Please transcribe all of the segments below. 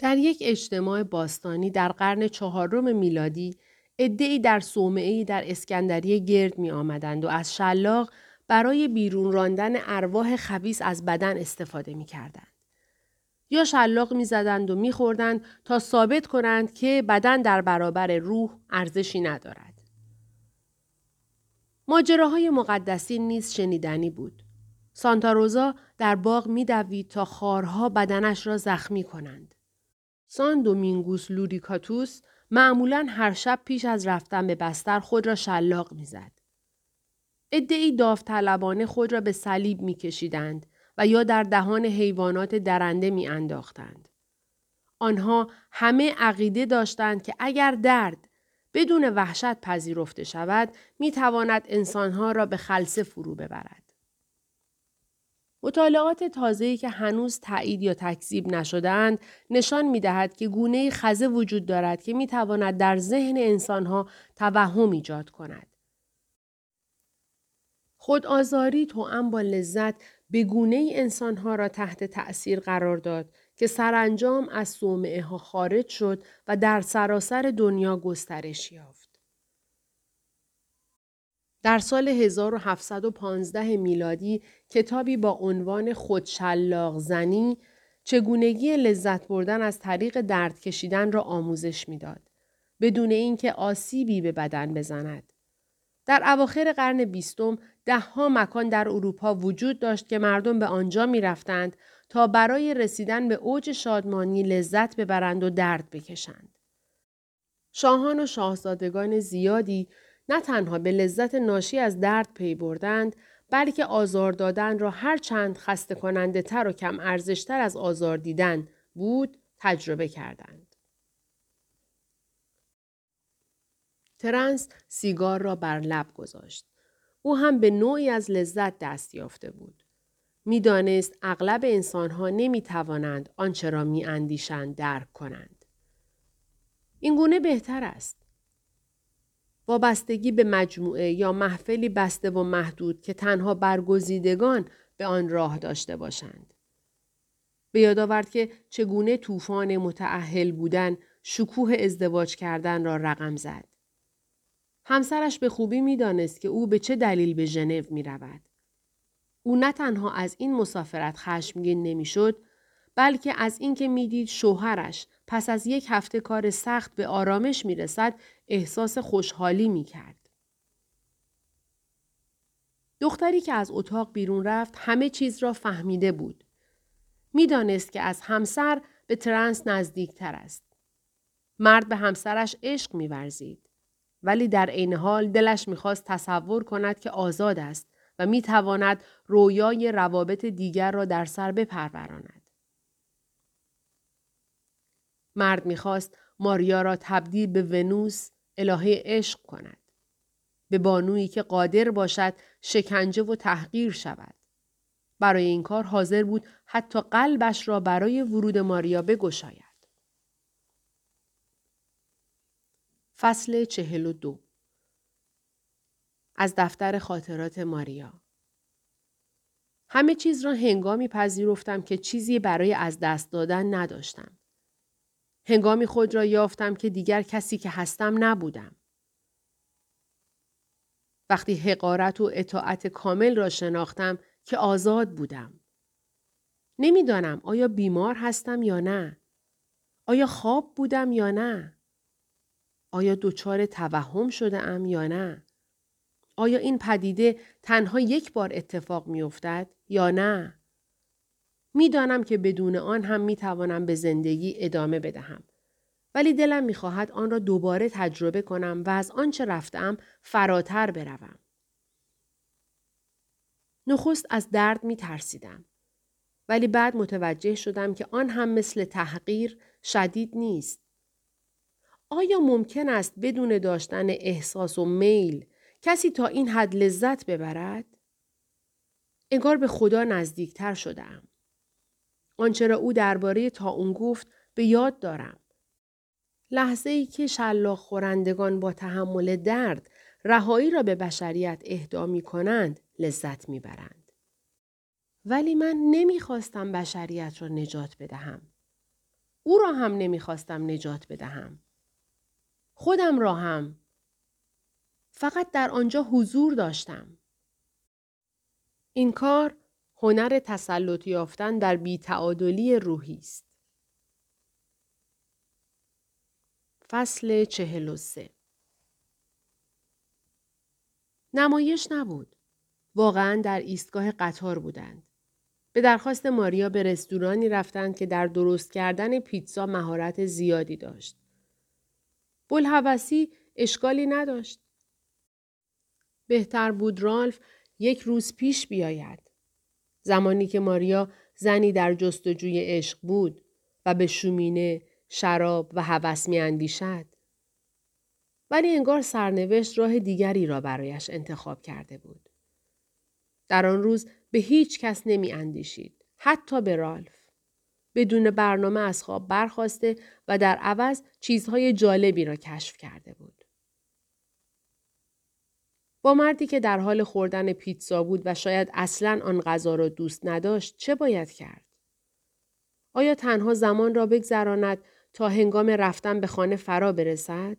در یک اجتماع باستانی در قرن چهارم میلادی ادعی در صومعه در اسکندریه گرد می آمدند و از شلاق برای بیرون راندن ارواح خبیس از بدن استفاده می کردند. یا شلاق می زدند و می خوردند تا ثابت کنند که بدن در برابر روح ارزشی ندارد. ماجراهای مقدسین نیز شنیدنی بود. سانتا در باغ می دوید تا خارها بدنش را زخمی کنند. سان دومینگوس لوریکاتوس معمولا هر شب پیش از رفتن به بستر خود را شلاق می‌زد. ادعی داوطلبانه خود را به صلیب میکشیدند و یا در دهان حیوانات درنده می انداختند. آنها همه عقیده داشتند که اگر درد بدون وحشت پذیرفته شود می تواند انسانها را به خلصه فرو ببرد. مطالعات تازه‌ای که هنوز تایید یا تکذیب نشدهاند نشان می‌دهد که گونه خزه وجود دارد که می‌تواند در ذهن انسانها توهم ایجاد کند. خود آزاری تو با لذت به گونه ای انسانها را تحت تأثیر قرار داد که سرانجام از صومعه ها خارج شد و در سراسر دنیا گسترش یافت. در سال 1715 میلادی کتابی با عنوان خودشلاق زنی چگونگی لذت بردن از طریق درد کشیدن را آموزش می‌داد بدون اینکه آسیبی به بدن بزند. در اواخر قرن بیستم دهها مکان در اروپا وجود داشت که مردم به آنجا می رفتند تا برای رسیدن به اوج شادمانی لذت ببرند و درد بکشند. شاهان و شاهزادگان زیادی نه تنها به لذت ناشی از درد پی بردند بلکه آزار دادن را هر چند خسته کننده تر و کم ارزشتر از آزار دیدن بود تجربه کردند. ترنس سیگار را بر لب گذاشت. او هم به نوعی از لذت دست یافته بود. می‌دانست اغلب انسانها نمی توانند آنچه را می اندیشند درک کنند. این گونه بهتر است. وابستگی به مجموعه یا محفلی بسته و محدود که تنها برگزیدگان به آن راه داشته باشند. به یاد آورد که چگونه طوفان متعهل بودن شکوه ازدواج کردن را رقم زد. همسرش به خوبی می‌دانست که او به چه دلیل به ژنو می رود. او نه تنها از این مسافرت خشمگین نمی‌شد بلکه از اینکه می‌دید شوهرش پس از یک هفته کار سخت به آرامش می رسد احساس خوشحالی می کرد. دختری که از اتاق بیرون رفت همه چیز را فهمیده بود. می‌دانست که از همسر به ترنس نزدیک تر است. مرد به همسرش عشق میورزید. ولی در عین حال دلش می‌خواست تصور کند که آزاد است و می‌تواند رویای روابط دیگر را در سر بپروراند. مرد می‌خواست ماریا را تبدیل به ونوس الهه عشق کند. به بانویی که قادر باشد شکنجه و تحقیر شود. برای این کار حاضر بود حتی قلبش را برای ورود ماریا بگشاید. فصل چهل و دو از دفتر خاطرات ماریا همه چیز را هنگامی پذیرفتم که چیزی برای از دست دادن نداشتم. هنگامی خود را یافتم که دیگر کسی که هستم نبودم. وقتی حقارت و اطاعت کامل را شناختم که آزاد بودم. نمی‌دانم آیا بیمار هستم یا نه؟ آیا خواب بودم یا نه؟ آیا دچار توهم شده ام یا نه؟ آیا این پدیده تنها یک بار اتفاق می افتد یا نه؟ می‌دانم که بدون آن هم می توانم به زندگی ادامه بدهم. ولی دلم می خواهد آن را دوباره تجربه کنم و از آنچه رفتم فراتر بروم. نخست از درد می ترسیدم. ولی بعد متوجه شدم که آن هم مثل تحقیر شدید نیست. آیا ممکن است بدون داشتن احساس و میل کسی تا این حد لذت ببرد؟ انگار به خدا نزدیکتر شدم. آنچه را او درباره اون گفت به یاد دارم. لحظه ای که شلاق خورندگان با تحمل درد رهایی را به بشریت اهدا می کنند لذت می برند. ولی من نمی‌خواستم بشریت را نجات بدهم. او را هم نمی‌خواستم نجات بدهم. خودم را هم. فقط در آنجا حضور داشتم. این کار هنر تسلط یافتن در بیتعادلی روحی است. فصل چهل و سه نمایش نبود. واقعا در ایستگاه قطار بودند. به درخواست ماریا به رستورانی رفتند که در درست کردن پیتزا مهارت زیادی داشت. بلحوثی اشکالی نداشت. بهتر بود رالف یک روز پیش بیاید. زمانی که ماریا زنی در جستجوی عشق بود و به شومینه، شراب و هوس می اندیشد. ولی انگار سرنوشت راه دیگری را برایش انتخاب کرده بود. در آن روز به هیچ کس نمی اندیشید. حتی به رالف. بدون برنامه از خواب برخواسته و در عوض چیزهای جالبی را کشف کرده بود. با مردی که در حال خوردن پیتزا بود و شاید اصلا آن غذا را دوست نداشت چه باید کرد؟ آیا تنها زمان را بگذراند تا هنگام رفتن به خانه فرا برسد؟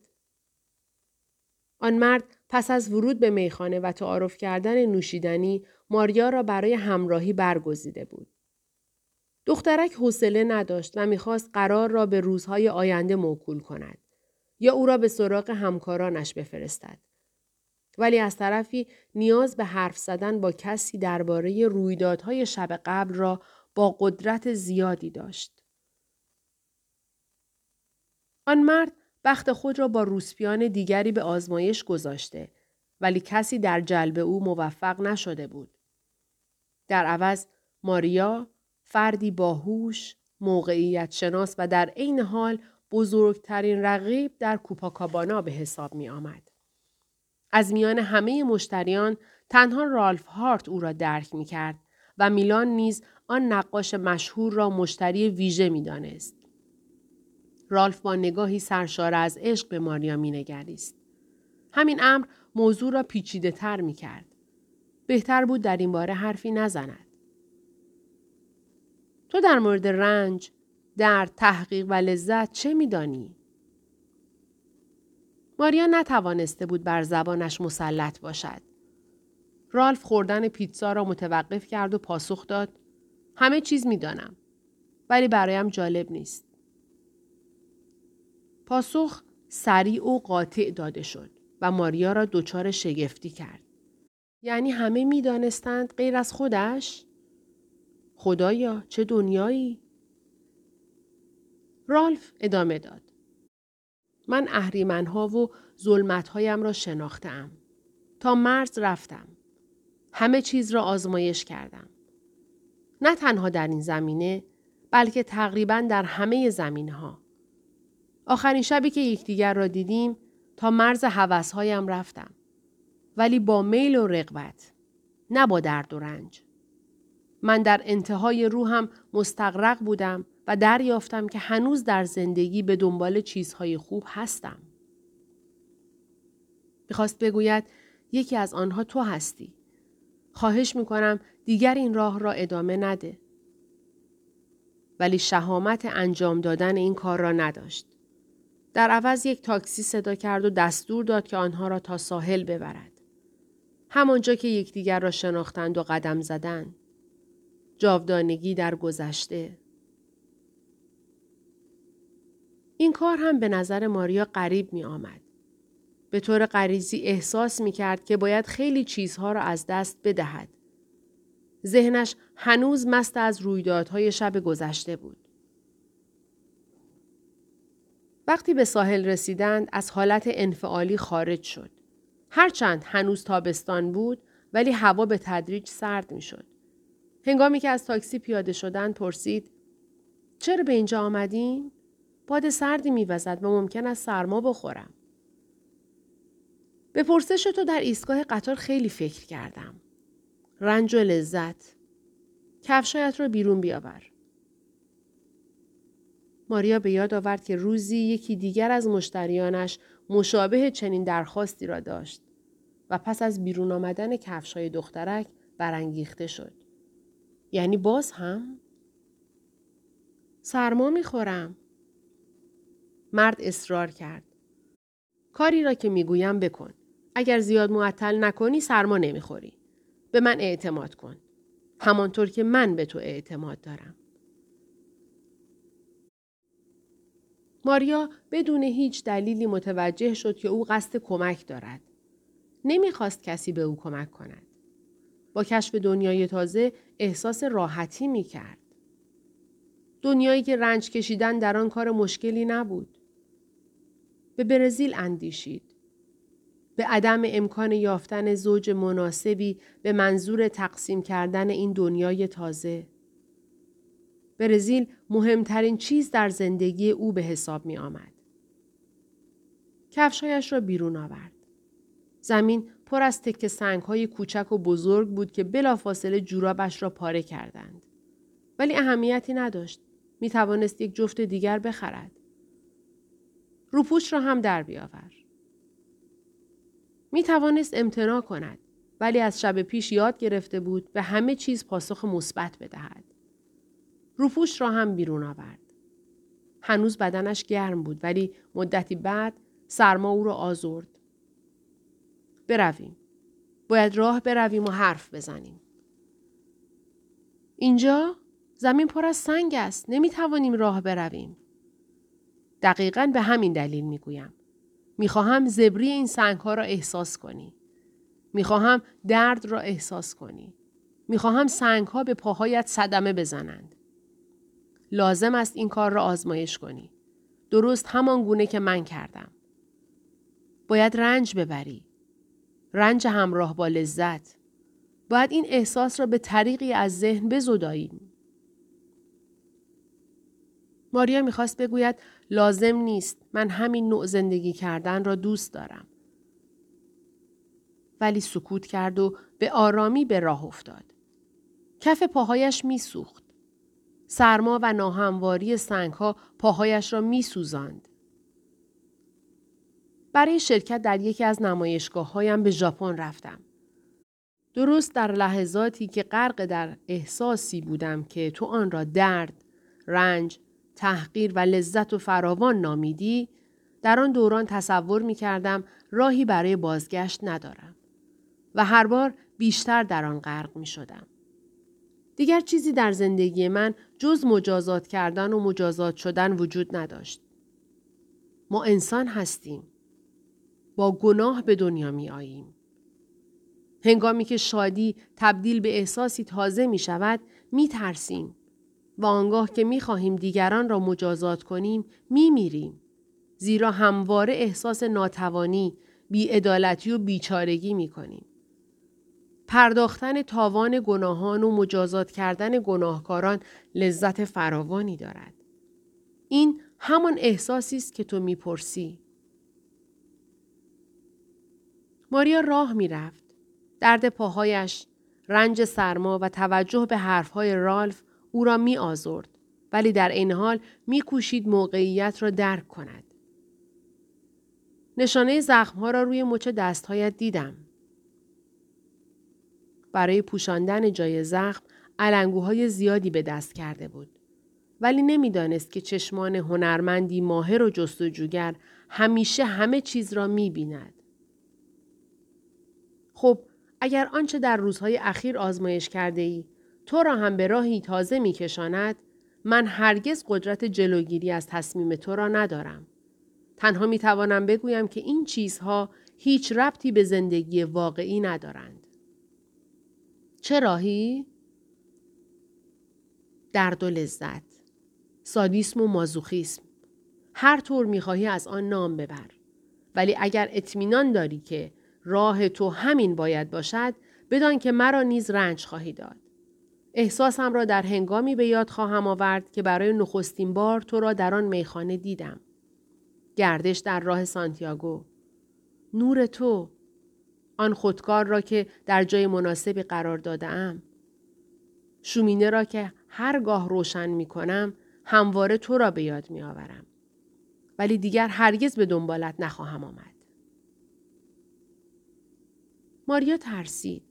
آن مرد پس از ورود به میخانه و تعارف کردن نوشیدنی ماریا را برای همراهی برگزیده بود. دخترک حوصله نداشت و می‌خواست قرار را به روزهای آینده موکول کند یا او را به سراغ همکارانش بفرستد. ولی از طرفی نیاز به حرف زدن با کسی درباره رویدادهای شب قبل را با قدرت زیادی داشت. آن مرد بخت خود را با روسپیان دیگری به آزمایش گذاشته ولی کسی در جلب او موفق نشده بود. در عوض ماریا فردی باهوش، موقعیت شناس و در عین حال بزرگترین رقیب در کوپاکابانا به حساب می آمد. از میان همه مشتریان تنها رالف هارت او را درک می کرد و میلان نیز آن نقاش مشهور را مشتری ویژه می دانست. رالف با نگاهی سرشار از عشق به ماریا می نگریست. همین امر موضوع را پیچیده تر می کرد. بهتر بود در این باره حرفی نزند. تو در مورد رنج، در تحقیق و لذت چه میدانی؟ ماریا نتوانسته بود بر زبانش مسلط باشد. رالف خوردن پیتزا را متوقف کرد و پاسخ داد همه چیز می‌دانم ولی برایم جالب نیست. پاسخ سریع و قاطع داده شد و ماریا را دچار شگفتی کرد. یعنی همه می‌دانستند غیر از خودش؟ خدایا چه دنیایی؟ رالف ادامه داد. من اهریمنها و ظلمتهایم را شناختم. تا مرز رفتم. همه چیز را آزمایش کردم. نه تنها در این زمینه بلکه تقریبا در همه زمینه ها. آخرین شبی که یکدیگر را دیدیم تا مرز حوثهایم رفتم. ولی با میل و رقبت. نه با درد و رنج. من در انتهای روحم مستقرق بودم و دریافتم که هنوز در زندگی به دنبال چیزهای خوب هستم. می‌خواست بگوید یکی از آنها تو هستی. خواهش می‌کنم دیگر این راه را ادامه نده. ولی شهامت انجام دادن این کار را نداشت. در عوض یک تاکسی صدا کرد و دستور داد که آنها را تا ساحل ببرد. همانجا که یکدیگر را شناختند و قدم زدند. جاودانگی در گذشته. این کار هم به نظر ماریا قریب می آمد. به طور غریزی احساس می کرد که باید خیلی چیزها را از دست بدهد. ذهنش هنوز مست از رویدادهای شب گذشته بود. وقتی به ساحل رسیدند از حالت انفعالی خارج شد. هرچند هنوز تابستان بود ولی هوا به تدریج سرد می شد. هنگامی که از تاکسی پیاده شدن پرسید چرا به اینجا آمدیم؟ باد سردی میوزد و ممکن است سرما بخورم. به پرسش تو در ایستگاه قطار خیلی فکر کردم. رنج و لذت. کفشایت رو بیرون بیاور. ماریا به یاد آورد که روزی یکی دیگر از مشتریانش مشابه چنین درخواستی را داشت و پس از بیرون آمدن کفشای دخترک برانگیخته شد. یعنی باز هم؟ سرما می‌خورم. مرد اصرار کرد. کاری را که می‌گویم بکن. اگر زیاد معطل نکنی سرما نمی‌خوری. به من اعتماد کن. همانطور که من به تو اعتماد دارم. ماریا بدون هیچ دلیلی متوجه شد که او قصد کمک دارد. نمی‌خواست کسی به او کمک کند. با کشف دنیای تازه احساس راحتی می کرد. دنیایی که رنج کشیدن در آن کار مشکلی نبود. به برزیل اندیشید. به عدم امکان یافتن زوج مناسبی به منظور تقسیم کردن این دنیای تازه. برزیل مهمترین چیز در زندگی او به حساب می آمد. کفشایش را بیرون آورد. زمین پر از تکه سنگ های کوچک و بزرگ بود که بلافاصله جورابش را پاره کردند. ولی اهمیتی نداشت. می توانست یک جفت دیگر بخرد. روپوش را هم در بیاور. می توانست امتناع کند ولی از شب پیش یاد گرفته بود به همه چیز پاسخ مثبت بدهد. روپوش را هم بیرون آورد. هنوز بدنش گرم بود ولی مدتی بعد سرما او را آزرد. برویم. باید راه برویم و حرف بزنیم. اینجا زمین پر از سنگ است. نمی توانیم راه برویم. دقیقا به همین دلیل می گویم. می خواهم زبری این سنگ ها را احساس کنی. می خواهم درد را احساس کنی. می خواهم سنگ ها به پاهایت صدمه بزنند. لازم است این کار را آزمایش کنی. درست همان گونه که من کردم. باید رنج ببری. رنج همراه با لذت. باید این احساس را به طریقی از ذهن بزداییم. ماریا می‌خواست بگوید لازم نیست من همین نوع زندگی کردن را دوست دارم. ولی سکوت کرد و به آرامی به راه افتاد. کف پاهایش میسوخت. سرما و ناهمواری سنگها پاهایش را میسوزاند. برای شرکت در یکی از نمایشگاه هایم به ژاپن رفتم. درست در لحظاتی که غرق در احساسی بودم که تو آن را درد، رنج، تحقیر و لذت و فراوان نامیدی، در آن دوران تصور می کردم راهی برای بازگشت ندارم. و هر بار بیشتر در آن غرق می شدم. دیگر چیزی در زندگی من جز مجازات کردن و مجازات شدن وجود نداشت. ما انسان هستیم. با گناه به دنیا می آییم. هنگامی که شادی تبدیل به احساسی تازه می شود می ترسیم و آنگاه که می خواهیم دیگران را مجازات کنیم می میریم. زیرا همواره احساس ناتوانی، بیعدالتی و بیچارگی می کنیم. پرداختن تاوان گناهان و مجازات کردن گناهکاران لذت فراوانی دارد. این همان احساسی است که تو می‌پرسی. ماریا راه می‌رفت. درد پاهایش، رنج سرما و توجه به حرفهای رالف او را می آزرد. ولی در این حال می کوشید موقعیت را درک کند. نشانه زخمها را روی مچ دستهایت دیدم. برای پوشاندن جای زخم علنگوهای زیادی به دست کرده بود. ولی نمی‌دانست که چشمان هنرمندی ماهر و جستجوگر همیشه همه چیز را می بیند. خب اگر آنچه در روزهای اخیر آزمایش کرده ای تو را هم به راهی تازه می کشاند من هرگز قدرت جلوگیری از تصمیم تو را ندارم. تنها می توانم بگویم که این چیزها هیچ ربطی به زندگی واقعی ندارند. چه راهی؟ درد و لذت. سادیسم و مازوخیسم. هر طور می‌خواهی از آن نام ببر. ولی اگر اطمینان داری که راه تو همین باید باشد بدان که مرا نیز رنج خواهی داد. احساسم را در هنگامی به یاد خواهم آورد که برای نخستین بار تو را در آن میخانه دیدم. گردش در راه سانتیاگو. نور تو. آن خودکار را که در جای مناسبی قرار دادم. شومینه را که هرگاه روشن می کنم همواره تو را به یاد می آورم. ولی دیگر هرگز به دنبالت نخواهم آمد. ماریا ترسید.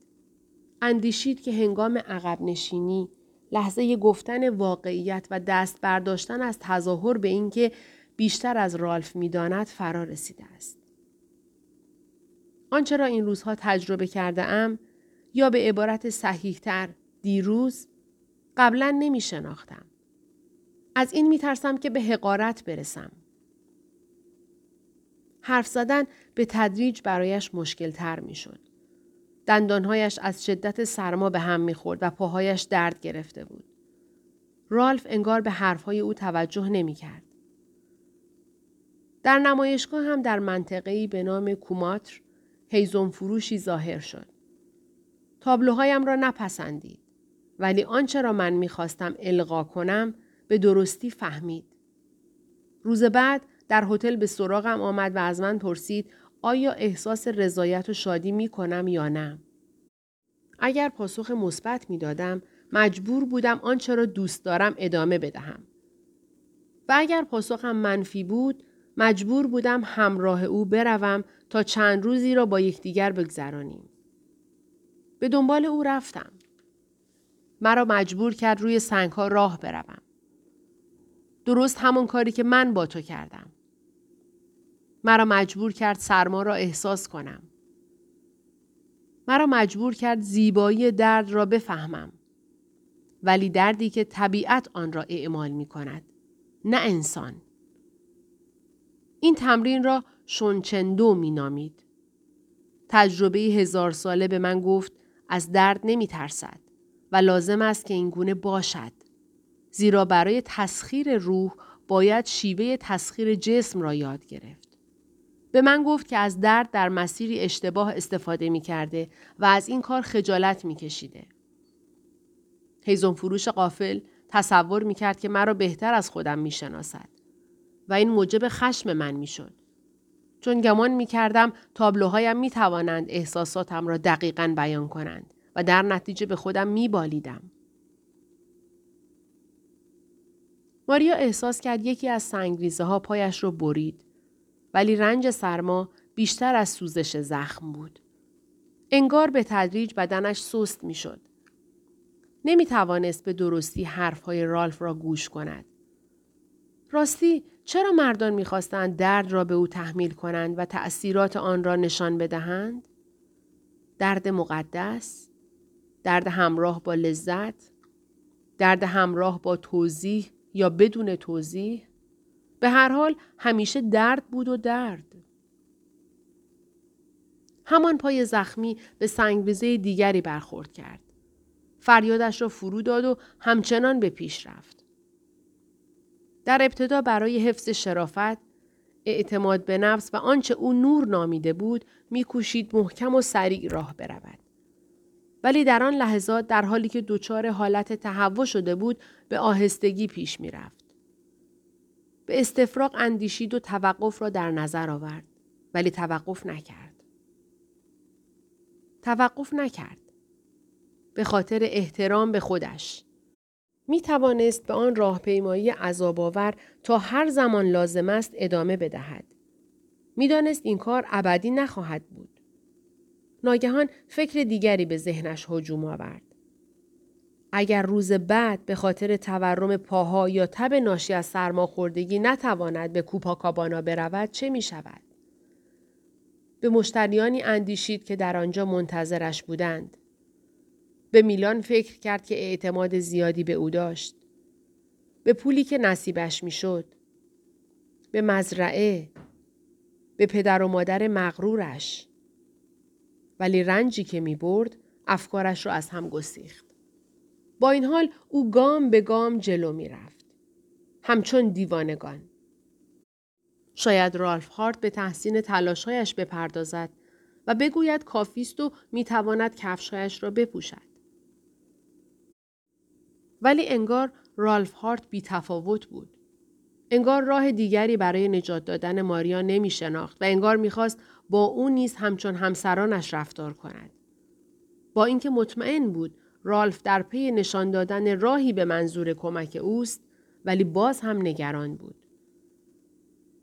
اندیشید که هنگام عقب نشینی لحظه گفتن واقعیت و دست برداشتن از تظاهر به اینکه بیشتر از رالف می‌داند فرا رسیده است. آنچه را این روزها تجربه کرده ام یا به عبارت صحیحتر دیروز قبلا نمی شناختم. از این می ترسم که به حقارت برسم. حرف زدن به تدریج برایش مشکل تر می شد. دندانهایش از شدت سرما به هم می خورد و پاهایش درد گرفته بود. رالف انگار به حرفهای او توجه نمی کرد. در نمایشگاه هم در منطقه‌ای به نام کوماتر هیزم فروشی ظاهر شد. تابلوهایم را نپسندید. ولی آنچه را من می‌خواستم القا کنم به درستی فهمید. روز بعد در هتل به سراغم آمد و از من پرسید آیا احساس رضایت و شادی می کنم یا نه؟ اگر پاسخ مثبت می دادم مجبور بودم آنچه را دوست دارم ادامه بدهم. و اگر پاسخم منفی بود مجبور بودم همراه او بروم تا چند روزی را با یکدیگر بگذرانیم. به دنبال او رفتم. مرا مجبور کرد روی سنگ ها راه بروم. درست همون کاری که من با تو کردم. مرا مجبور کرد سرما را احساس کنم. مرا مجبور کرد زیبایی درد را بفهمم. ولی دردی که طبیعت آن را اعمال می کند. نه انسان. این تمرین را شونچندو می نامید. تجربه هزار ساله به من گفت از درد نمی ترسد و لازم است که این گونه باشد. زیرا برای تسخیر روح باید شیوه تسخیر جسم را یاد گرفت. به من گفت که از درد در مسیری اشتباه استفاده می کرده و از این کار خجالت می کشیده. هیزم فروش قافل تصور می کرد که مرا بهتر از خودم می شناسد و این موجب خشم من می شد. چون گمان می کردم تابلوهایم می توانند احساساتم را دقیقا بیان کنند و در نتیجه به خودم می بالیدم. ماریا احساس کرد یکی از سنگریزه ها پایش را برید ولی رنج سرما بیشتر از سوزش زخم بود. انگار به تدریج بدنش سست می شد. نمی توانست به درستی حرفهای رالف را گوش کند. راستی چرا مردان می‌خواستند درد را به او تحمیل کنند و تأثیرات آن را نشان بدهند؟ درد مقدس؟ درد همراه با لذت؟ درد همراه با توضیح یا بدون توضیح؟ به هر حال همیشه درد بود و درد. همان پای زخمی به سنگریزه دیگری برخورد کرد. فریادش را فرو داد و همچنان به پیش رفت. در ابتدا برای حفظ شرافت، اعتماد به نفس و آنچه او نور نامیده بود میکوشید محکم و سریع راه برود. ولی در آن لحظات در حالی که دچار حالت تهوع شده بود به آهستگی پیش می‌رفت. به استفراغ اندیشید و توقف را در نظر آورد ولی توقف نکرد. توقف نکرد. به خاطر احترام به خودش. می توانست به آن راهپیمایی عذابآور تا هر زمان لازم است ادامه بدهد. می‌دانست این کار ابدی نخواهد بود. ناگهان فکر دیگری به ذهنش هجوم آورد. اگر روز بعد به خاطر تورم پاها یا تب ناشی از سرماخوردگی نتواند به کوپاکابانا برود چه می شود؟ به مشتریانی اندیشید که در آنجا منتظرش بودند. به میلان فکر کرد که اعتماد زیادی به او داشت. به پولی که نصیبش می‌شد. به مزرعه. به پدر و مادر مغرورش. ولی رنجی که می برد افکارش را از هم گسیخت. با این حال او گام به گام جلو می رفت. همچون دیوانگان. شاید رالف هارت به تحسین تلاشهایش بپردازد و بگوید کافیست و می‌تواند کفشهایش را بپوشد. ولی انگار رالف هارت بی تفاوت بود. انگار راه دیگری برای نجات دادن ماریا نمی شناخت و انگار می‌خواست با او نیز همچون همسرانش رفتار کند. با اینکه مطمئن بود رالف در پی نشان دادن راهی به منظور کمک اوست ولی باز هم نگران بود.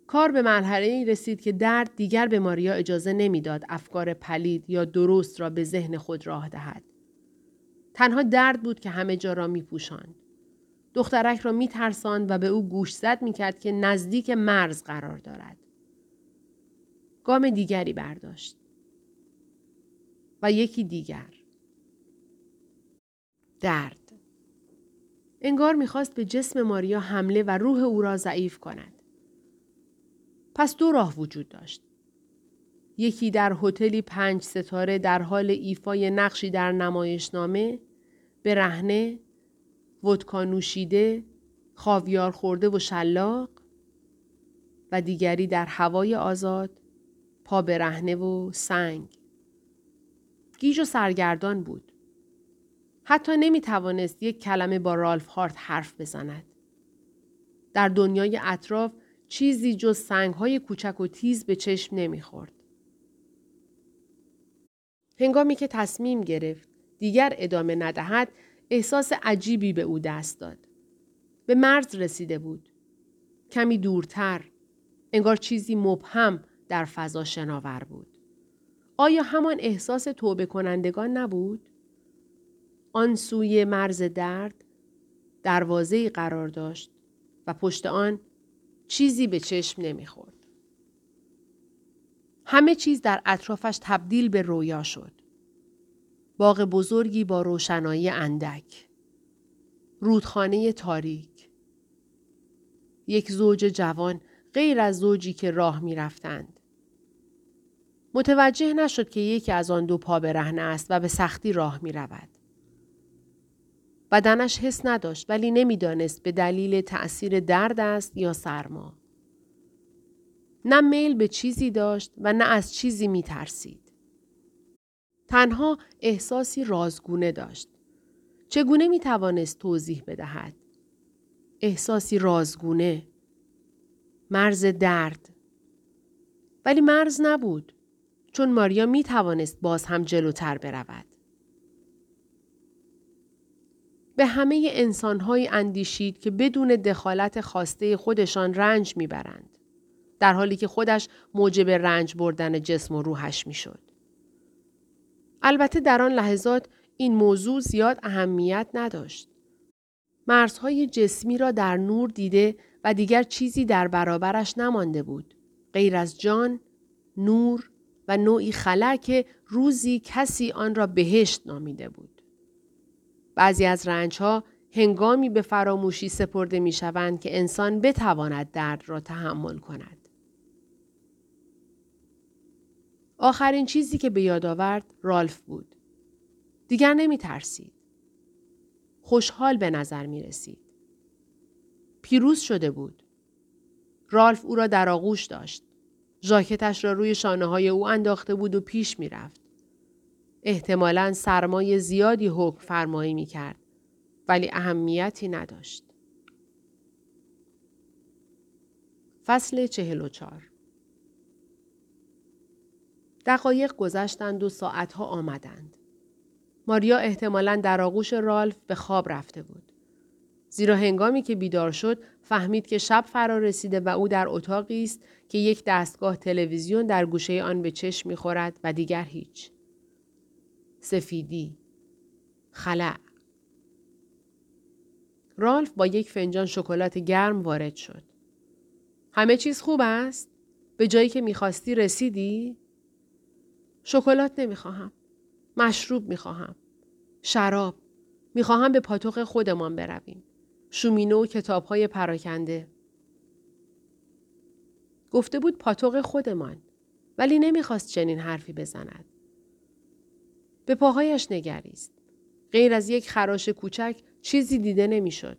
کار به مرحله رسید که درد دیگر به ماریا اجازه نمی‌داد افکار پلید یا درست را به ذهن خود راه دهد. تنها درد بود که همه جا را می پوشند. دخترک را می ترساند و به او گوش زد می کرد که نزدیک مرز قرار دارد. گام دیگری برداشت. و یکی دیگر. درد. انگار می‌خواست به جسم ماریا حمله و روح او را ضعیف کند. پس دو راه وجود داشت. یکی در هتلی پنج ستاره در حال ایفای نقشی در نمایشنامه به رهنه ودکا نوشیده خاویار خورده و شلاق و دیگری در هوای آزاد پا به رهنه و سنگ گیج و سرگردان بود حتی نمی توانست یک کلمه با رالف هارت حرف بزند در دنیای اطراف چیزی جز سنگ های کوچک و تیز به چشم نمی‌خورد. هنگامی که تصمیم گرفت دیگر ادامه ندهد احساس عجیبی به او دست داد. به مرز رسیده بود. کمی دورتر. انگار چیزی مبهم در فضا شناور بود. آیا همان احساس توبه کنندگان نبود؟ آن سوی مرز درد دروازه قرار داشت و پشت آن چیزی به چشم نمی‌خورد. همه چیز در اطرافش تبدیل به رویا شد. باغ بزرگی با روشنایی اندک. رودخانه تاریک. یک زوج جوان غیر از زوجی که راه می رفتند. متوجه نشد که یکی از آن دو پا برهنه است و به سختی راه می رود. بدنش حس نداشت ولی نمی‌دانست به دلیل تأثیر درد است یا سرما. نه میل به چیزی داشت و نه از چیزی می ترسید. تنها احساسی رازگونه داشت. چگونه می توانست توضیح بدهد؟ احساسی رازگونه. مرز درد. ولی مرز نبود. چون ماریا می توانست باز هم جلوتر برود. به همه انسانهایی اندیشید که بدون دخالت خواسته خودشان رنج می‌برند. در حالی که خودش موجب رنج بردن جسم و روحش می‌شد. البته در آن لحظات این موضوع زیاد اهمیت نداشت. مرزهای جسمی را در نور دیده و دیگر چیزی در برابرش نمانده بود. غیر از جان، نور و نوعی خلا که روزی کسی آن را بهشت نامیده بود. بعضی از رنجها هنگامی به فراموشی سپرده می شوند که انسان بتواند درد را تحمل کند. آخرین چیزی که به یاد آورد رالف بود. دیگر نمی ترسید. خوشحال به نظر می رسید. پیروز شده بود. رالف او را در آغوش داشت. ژاکتش را روی شانه های او انداخته بود و پیش می رفت. احتمالا سرمای زیادی حکم فرمایی می کرد ولی اهمیتی نداشت. فصل چهل و چار دقایق گذشتند و ساعتها آمدند. ماریا احتمالا در آغوش رالف به خواب رفته بود. زیرا هنگامی که بیدار شد فهمید که شب فرا رسیده و او در اتاقی است که یک دستگاه تلویزیون در گوشه آن به چشم می‌خورد و دیگر هیچ. سفیدی خلع رالف با یک فنجان شکلات گرم وارد شد. همه چیز خوب است؟ به جایی که می‌خواستی رسیدی؟ شکلات نمی‌خواهم. مشروب می‌خواهم. شراب. می‌خواهم به پاتوق خودمان برویم. شومینه و کتاب های پراکنده. گفته بود پاتوق خودمان. ولی نمی‌خواست چنین حرفی بزند. به پاهایش نگریست. غیر از یک خراش کوچک چیزی دیده نمی‌شد.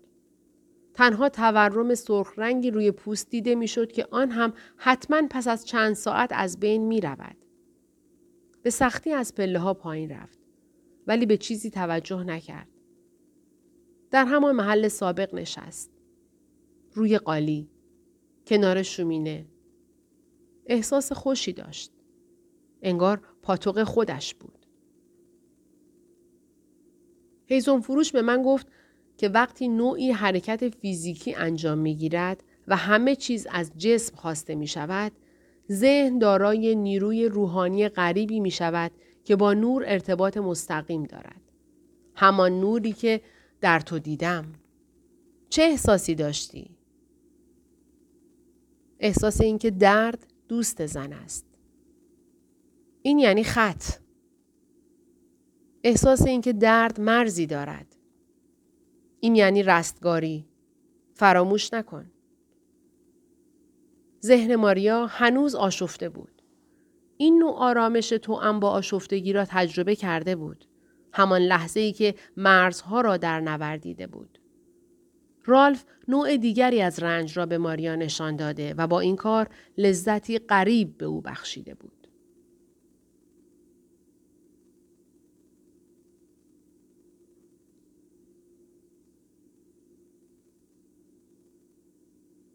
تنها تورم سرخ رنگی روی پوست دیده می‌شد که آن هم حتما پس از چند ساعت از بین می رود. به سختی از پله ها پایین رفت. ولی به چیزی توجه نکرد. در همان محل سابق نشست. روی قالی. کنار شومینه. احساس خوشی داشت. انگار پاتوق خودش بود. هیزون فروش به من گفت که وقتی نوعی حرکت فیزیکی انجام می گیرد و همه چیز از جسم خواسته می شود، ذهن دارای نیروی روحانی غریبی می شود که با نور ارتباط مستقیم دارد. همان نوری که در تو دیدم. چه احساسی داشتی؟ احساس اینکه درد دوست زن است. این یعنی خط. احساس اینکه درد مرزی دارد. این یعنی رستگاری. فراموش نکن. ذهن ماریا هنوز آشفته بود. این نوع آرامش تو هم با آشفتگی را تجربه کرده بود. همان لحظه ای که مرزها را در نوردیده بود. رالف نوع دیگری از رنج را به ماریا نشان داده و با این کار لذتی غریب به او بخشیده بود.